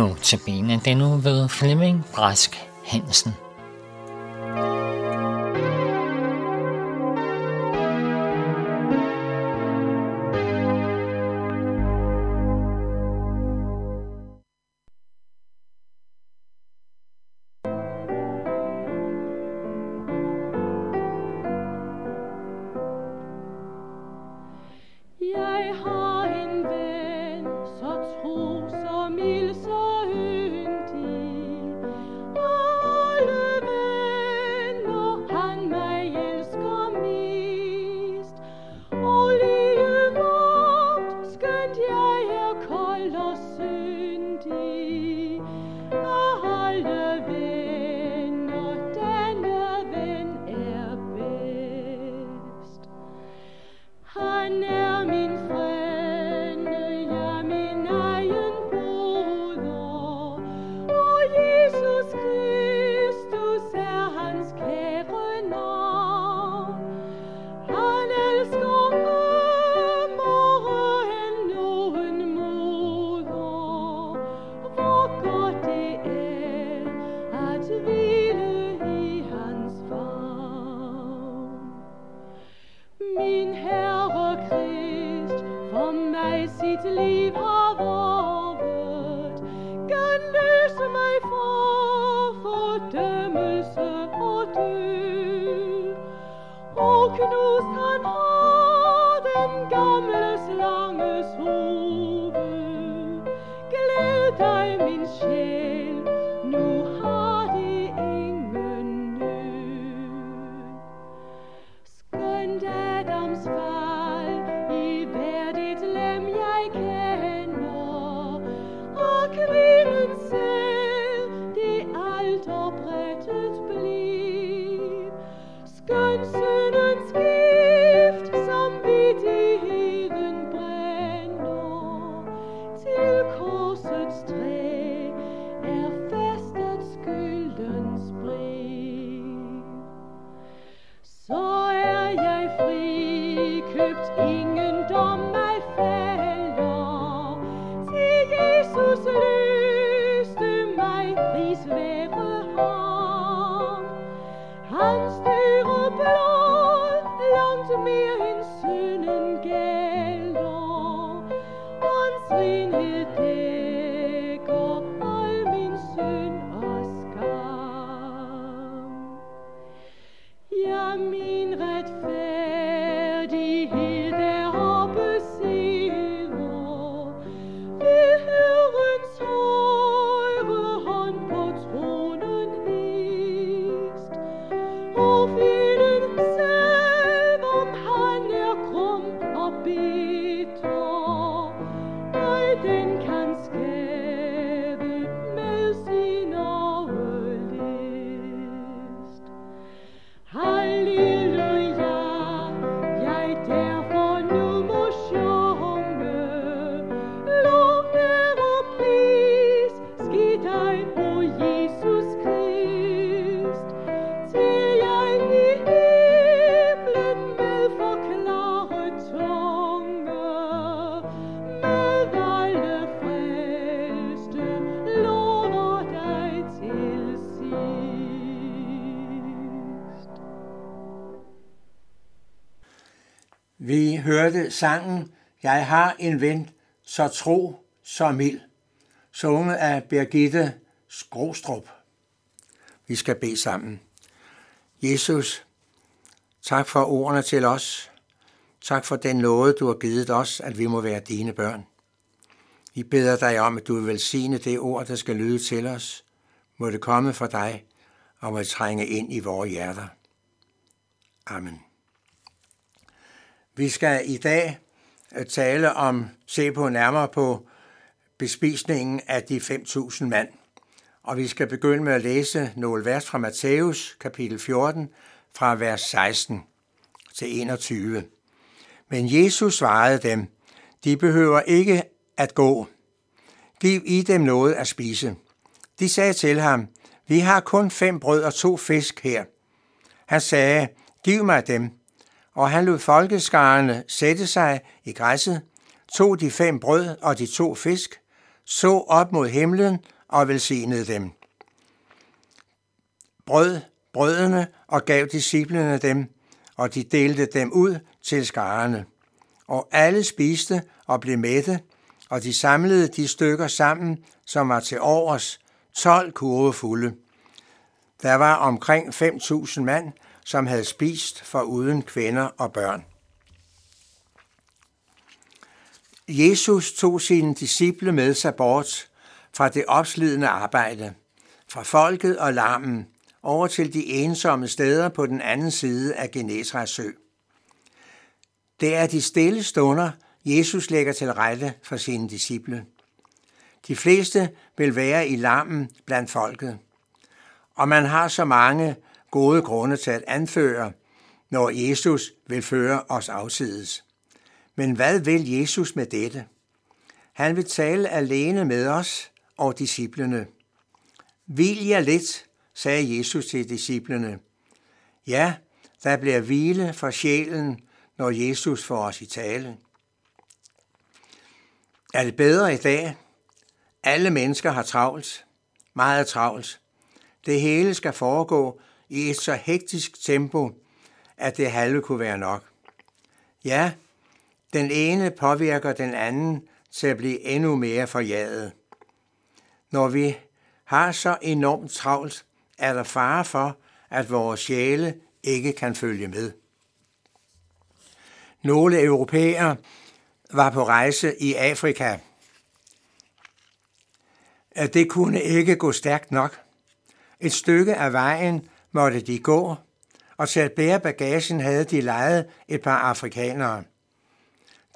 Nu til den nu ved Flemming Brask Hansen. Good. Vi hørte sangen Jeg har en ven, så tro, så mild, sunget af Birgitte Skrostrup. Vi skal bede sammen. Jesus, tak for ordene til os. Tak for den nåde, du har givet os, at vi må være dine børn. Vi beder dig om, at du vil velsigne det ord, der skal lyde til os. Må det komme fra dig, og må trænge ind i vores hjerter. Amen. Vi skal i dag øh, tale om, se på nærmere på bespisningen af de 5.000 mand. Og vi skal begynde med at læse nogle vers fra Matthæus, kapitel 14, fra vers 16 til 21. Men Jesus svarede dem, de behøver ikke at gå. Giv i dem noget at spise. De sagde til ham, vi har kun fem brød og to fisk her. Han sagde, giv mig dem og han lod folkeskarene sætte sig i græsset, tog de fem brød og de to fisk, så op mod himlen og velsignede dem. Brød brødene og gav disciplene dem, og de delte dem ud til skarerne. Og alle spiste og blev mætte, og de samlede de stykker sammen, som var til overs, 12 kurve fulde. Der var omkring 5.000 mand, som havde spist for uden kvinder og børn. Jesus tog sine disciple med sig bort fra det opslidende arbejde, fra folket og larmen, over til de ensomme steder på den anden side af Genesrets sø. Det er de stille stunder, Jesus lægger til rette for sine disciple. De fleste vil være i larmen blandt folket. Og man har så mange gode grunde til at anføre, når Jesus vil føre os afsides. Men hvad vil Jesus med dette? Han vil tale alene med os og disciplene. Vil jer lidt, sagde Jesus til disciplene. Ja, der bliver hvile for sjælen, når Jesus får os i tale. Er det bedre i dag? Alle mennesker har travlt, meget travlt. Det hele skal foregå i et så hektisk tempo, at det halve kunne være nok. Ja, den ene påvirker den anden til at blive endnu mere forjaget. Når vi har så enormt travlt, er der fare for, at vores sjæle ikke kan følge med. Nogle europæere var på rejse i Afrika. At det kunne ikke gå stærkt nok. Et stykke af vejen måtte de gå, og til at bære bagagen havde de lejet et par afrikanere.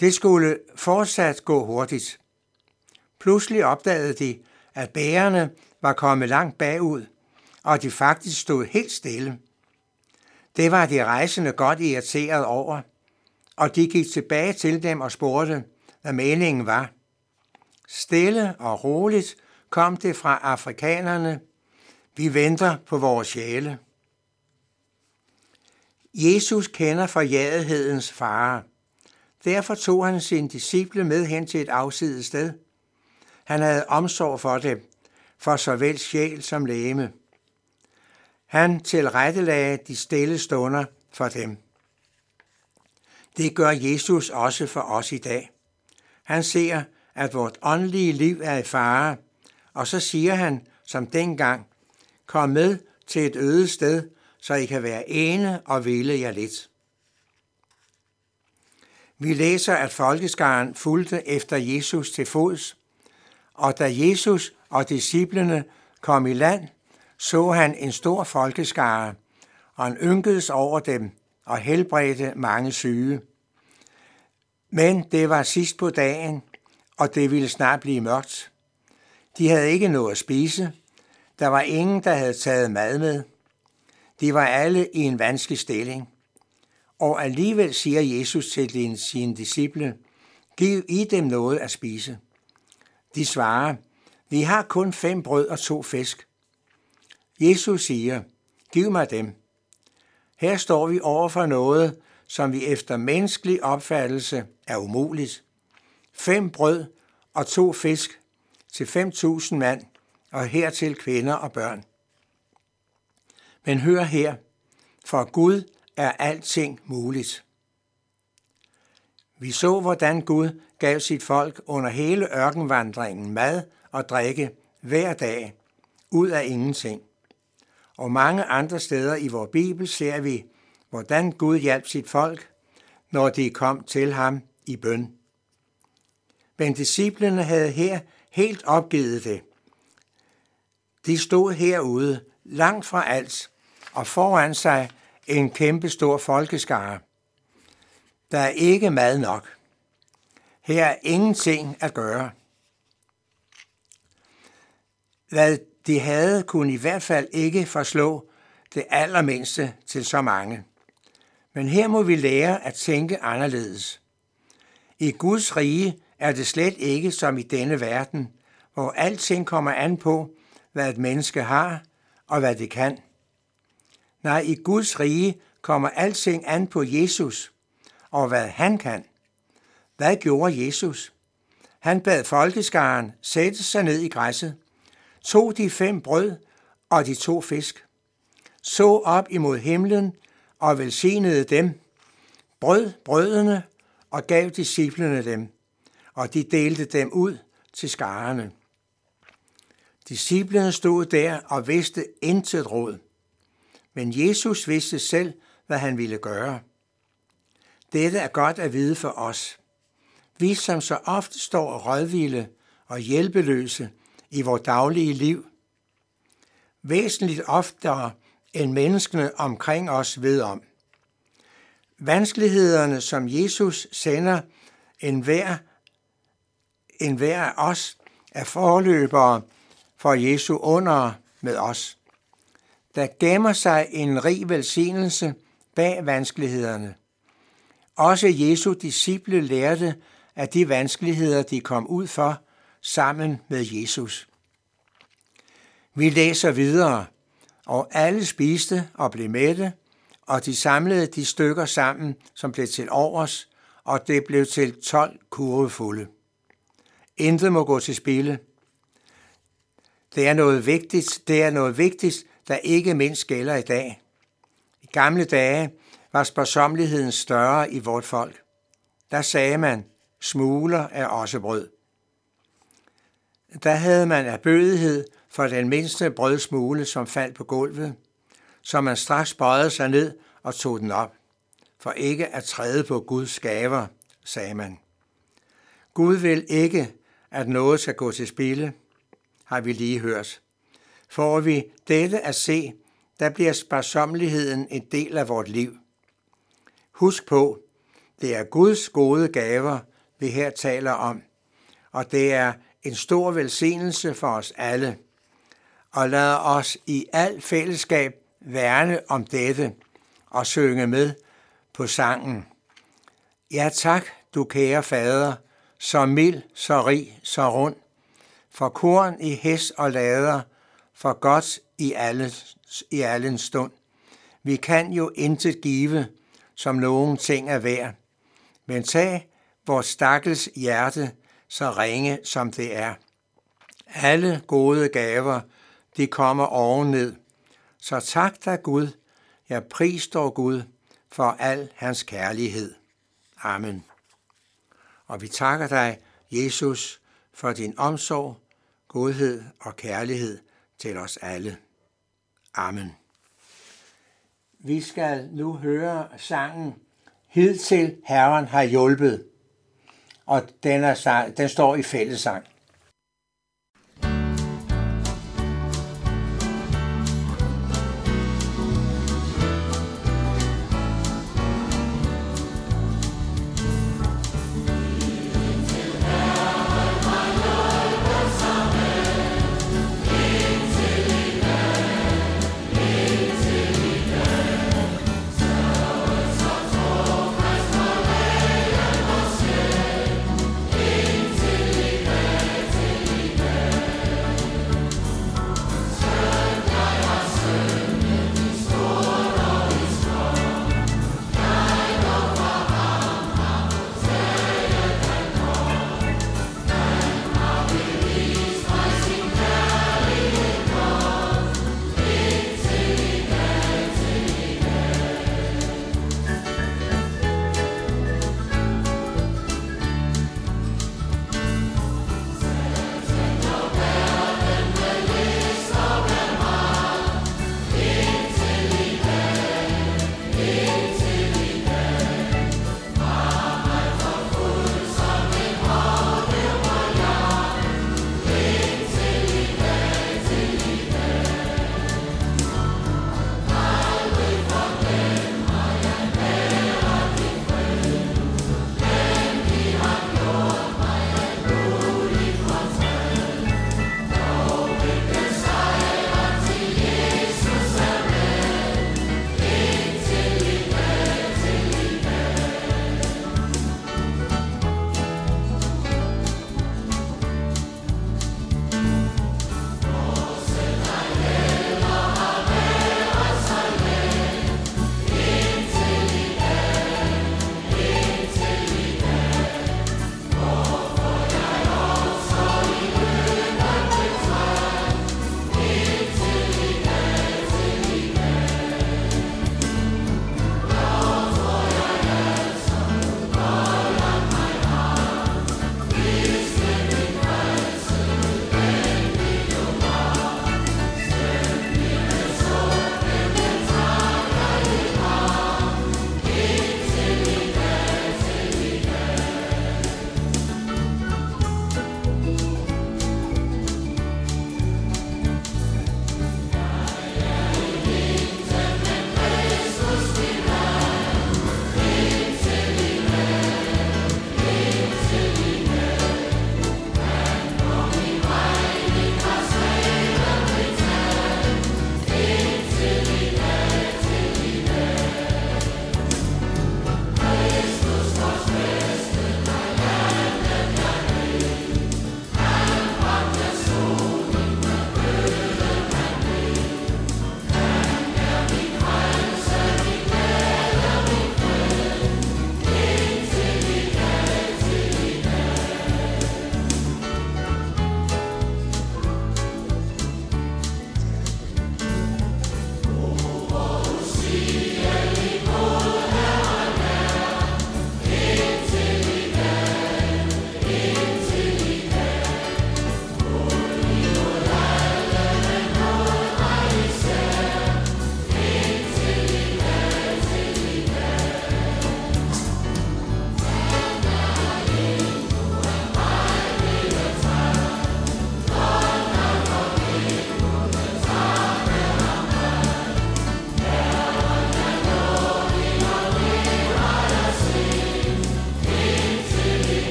Det skulle fortsat gå hurtigt. Pludselig opdagede de, at bærerne var kommet langt bagud, og de faktisk stod helt stille. Det var de rejsende godt irriteret over, og de gik tilbage til dem og spurgte, hvad meningen var. Stille og roligt kom det fra afrikanerne. Vi venter på vores sjæle. Jesus kender forjadighedens fare. Derfor tog han sin disciple med hen til et afsides sted. Han havde omsorg for dem, for såvel sjæl som læme. Han tilrettelagde de stille stunder for dem. Det gør Jesus også for os i dag. Han ser, at vort åndelige liv er i fare, og så siger han, som dengang, kom med til et øde sted, så I kan være ene og hvile jer lidt. Vi læser, at folkeskaren fulgte efter Jesus til fods, og da Jesus og disciplene kom i land, så han en stor folkeskare, og han ynkedes over dem og helbredte mange syge. Men det var sidst på dagen, og det ville snart blive mørkt. De havde ikke noget at spise. Der var ingen, der havde taget mad med. De var alle i en vanskelig stilling. Og alligevel siger Jesus til sine disciple, giv I dem noget at spise. De svarer, vi har kun fem brød og to fisk. Jesus siger, giv mig dem. Her står vi over for noget, som vi efter menneskelig opfattelse er umuligt. Fem brød og to fisk til 5.000 mand, og hertil kvinder og børn. Men hør her, for Gud er alting muligt. Vi så, hvordan Gud gav sit folk under hele ørkenvandringen mad og drikke hver dag, ud af ingenting. Og mange andre steder i vores Bibel ser vi, hvordan Gud hjalp sit folk, når de kom til ham i bøn. Men disciplene havde her helt opgivet det. De stod herude, langt fra alt, og foran sig en kæmpe stor folkeskare. Der er ikke mad nok. Her er ingenting at gøre. Hvad de havde, kunne i hvert fald ikke forslå det allermindste til så mange. Men her må vi lære at tænke anderledes. I Guds rige er det slet ikke som i denne verden, hvor alting kommer an på, hvad et menneske har og hvad det kan. Nej, i Guds rige kommer alting an på Jesus og hvad han kan. Hvad gjorde Jesus? Han bad folkeskaren sætte sig ned i græsset, tog de fem brød og de to fisk, så op imod himlen og velsignede dem, brød brødene og gav disciplene dem, og de delte dem ud til skarerne. Disciplene stod der og vidste intet råd, men Jesus vidste selv, hvad han ville gøre. Dette er godt at vide for os. Vi som så ofte står rådvilde og hjælpeløse i vores daglige liv, væsentligt oftere end menneskene omkring os ved om. Vanskelighederne, som Jesus sender en hver, en hver af os, er forløbere for Jesu under med os. Der gemmer sig en rig velsignelse bag vanskelighederne. Også Jesu disciple lærte af de vanskeligheder, de kom ud for sammen med Jesus. Vi læser videre, og alle spiste og blev mætte, og de samlede de stykker sammen, som blev til overs, og det blev til 12 kurvefulde. Intet må gå til spilde. Det er noget vigtigt, det er noget vigtigt, der ikke mindst gælder i dag. I gamle dage var sparsomligheden større i vort folk. Der sagde man, smugler er også brød. Der havde man erbødighed for den mindste brødsmule, som faldt på gulvet, så man straks bøjede sig ned og tog den op. For ikke at træde på Guds gaver, sagde man. Gud vil ikke, at noget skal gå til spilde, har vi lige hørt. Får vi dette at se, der bliver sparsomligheden en del af vort liv. Husk på, det er Guds gode gaver, vi her taler om, og det er en stor velsignelse for os alle. Og lad os i al fællesskab værne om dette og synge med på sangen. Ja tak, du kære fader, så mild, så rig, så rund, for korn i hæs og lader, for godt i alle, i alle stund. Vi kan jo intet give, som nogen ting er værd, men tag vores stakkels hjerte, så ringe som det er. Alle gode gaver, de kommer ovenned. Så tak dig Gud, jeg pristår Gud for al hans kærlighed. Amen. Og vi takker dig, Jesus, for din omsorg, godhed og kærlighed til os alle. Amen. Vi skal nu høre sangen Hidtil Herren har hjulpet, og den, er, den står i fællesang.